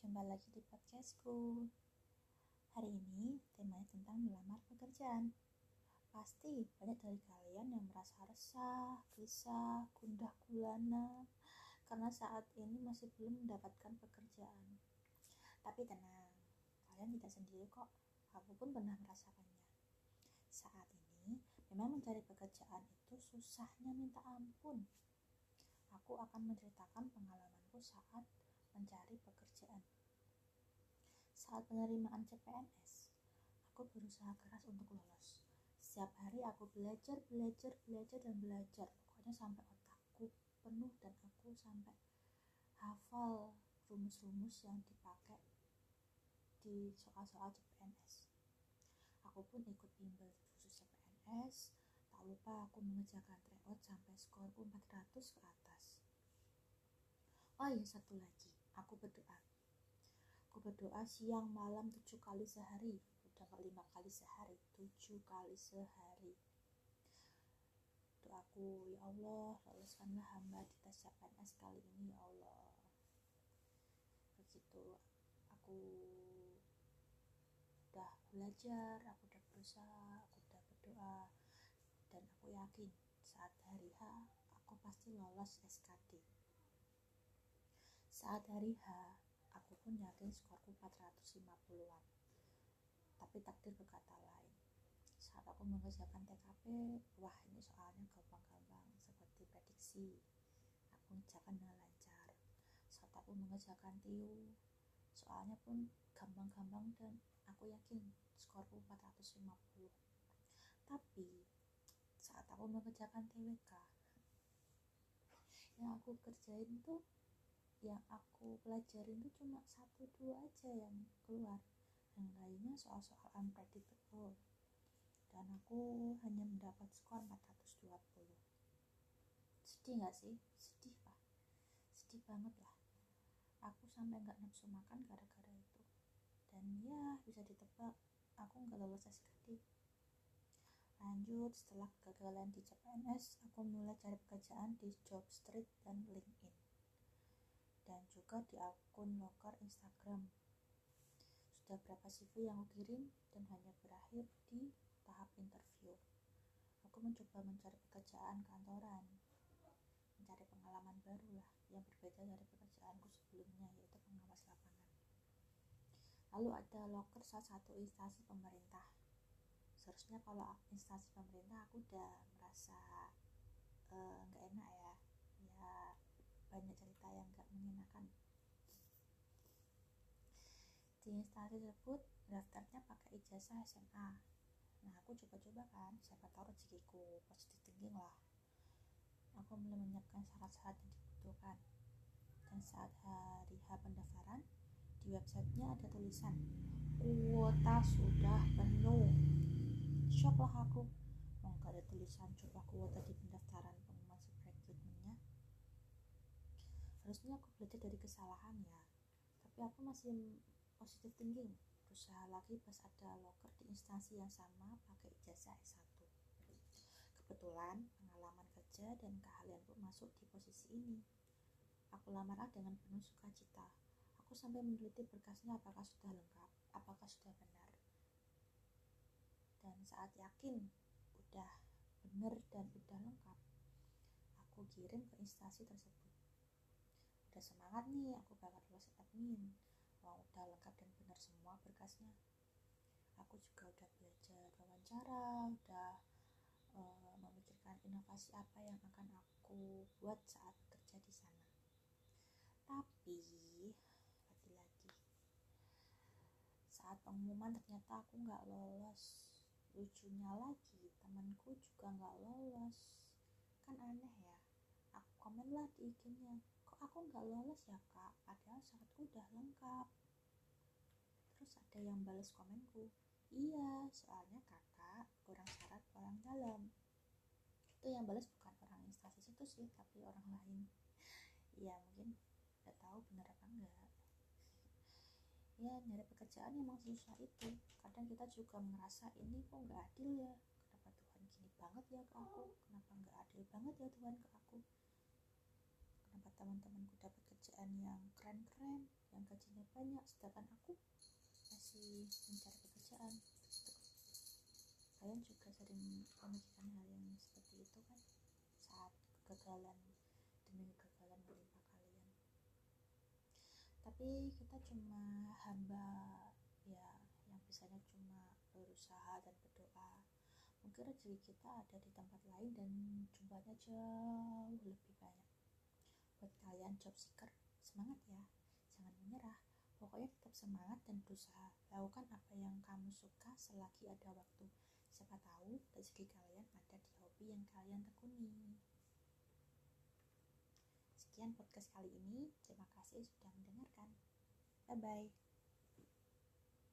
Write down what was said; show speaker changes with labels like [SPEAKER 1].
[SPEAKER 1] jumpa lagi di podcastku. Hari ini temanya tentang melamar pekerjaan. Pasti banyak dari kalian yang merasa resah, gelisah, gundah gulana karena saat ini masih belum mendapatkan pekerjaan. Tapi tenang, kalian tidak sendiri kok. Aku pun pernah merasakannya. Saat ini memang mencari pekerjaan itu susahnya minta ampun. Aku akan menceritakan pengalamanku saat mencari pekerjaan. Saat penerimaan CPNS, aku berusaha keras untuk lolos. Setiap hari aku belajar, belajar, belajar, dan belajar. Pokoknya sampai otakku penuh dan aku sampai hafal rumus-rumus yang dipakai di soal-soal CPNS. Aku pun ikut bimbel khusus CPNS. Tak lupa aku mengerjakan tryout sampai skorku 400 ke atas. Oh iya satu lagi aku berdoa aku berdoa siang malam tujuh kali sehari. Udah lima kali sehari? Tujuh kali sehari. Doaku ya Allah loluskanlah hamba di tes CPNS kali ini ya Allah. Begitu aku udah belajar aku udah berusaha aku udah berdoa dan aku yakin saat hari H aku pasti lolos SKD saat hari H, aku pun yakin skorku 450-an. Tapi takdir berkata lain. Saat aku mengerjakan TKP, wah ini soalnya gampang-gampang seperti prediksi. Aku mengerjakan dengan lancar. Saat aku mengerjakan TIU, soalnya pun gampang-gampang dan aku yakin skorku 450. Tapi saat aku mengerjakan TWK, yang aku kerjain tuh yang aku pelajarin itu cuma satu dua aja yang keluar. Yang lainnya soal-soal unpredictable. Dan aku hanya mendapat skor 420 sedih gak sih? sedih pak. Sedih banget lah. Aku sampai nggak nafsu makan gara-gara itu. Dan ya bisa ditebak. Aku nggak lolos SKD lanjut setelah kegagalan di CPNS aku mulai cari pekerjaan di Jobstreet dan LinkedIn dan juga di akun loker Instagram. Sudah berapa CV yang aku kirim dan hanya berakhir di tahap interview. Aku mencoba mencari pekerjaan kantoran, mencari pengalaman baru lah yang berbeda dari pekerjaanku sebelumnya yaitu pengawas lapangan. Lalu ada loker salah satu instansi pemerintah. Seharusnya kalau instansi pemerintah aku udah merasa eh, nggak uh, enak ya banyak cerita yang gak mengenakan di instansi tersebut daftarnya pakai ijazah SMA nah aku coba-coba kan siapa tahu rezekiku positif thinking lah. Aku mulai menyiapkan syarat-syarat yang dibutuhkan. Dan saat hari H pendaftaran di websitenya ada tulisan kuota sudah penuh. Shock lah aku. Mau ada tulisan coba kuota di pendaftaran pengumuman rekrutmennya harusnya aku belajar dari kesalahan ya. Tapi aku masih positive thinking. Berusaha lagi pas ada loker di instansi yang sama pakai ijazah S1 kebetulan pengalaman kerja dan keahlian pun masuk di posisi ini. Aku lamar dengan penuh sukacita. Aku sampai meneliti berkasnya apakah sudah lengkap apakah sudah benar. Dan saat yakin udah benar dan udah lengkap aku kirim ke instansi tersebut. Udah semangat nih aku bakal lulus admin wah udah lengkap dan benar semua berkasnya. Aku juga udah belajar wawancara udah uh, memikirkan inovasi apa yang akan aku buat saat kerja di sana. Tapi lagi-lagi saat pengumuman ternyata aku nggak lolos. Lucunya lagi temanku juga nggak lolos. Kan aneh ya aku komen lah di IG-nya aku nggak lolos ya kak. Padahal syaratku udah lengkap. Terus ada yang balas komenku iya soalnya kakak kurang syarat orang dalam. Itu yang balas bukan orang instansi situ sih tapi orang lain. Ya mungkin nggak tahu benar apa enggak ya nyari pekerjaan emang susah itu. Kadang kita juga merasa ini kok nggak adil ya. Kenapa Tuhan gini banget ya ke aku kenapa nggak adil banget ya Tuhan ke aku kenapa teman-temanku dapat kerjaan yang keren-keren yang gajinya banyak sedangkan aku masih mencari pekerjaan. Kalian juga sering memikirkan hal yang seperti itu kan? Saat kegagalan demi kegagalan menimpa kalian. Tapi kita cuma hamba ya yang bisanya cuma berusaha dan berdoa. Mungkin rezeki kita ada di tempat lain dan jumlahnya jauh lebih banyak kalian job seeker. Semangat ya. Jangan menyerah. Pokoknya tetap semangat dan berusaha. Lakukan apa yang kamu suka selagi ada waktu. Siapa tahu rezeki kalian ada di hobi yang kalian tekuni. Sekian podcast kali ini. Terima kasih sudah mendengarkan. Bye bye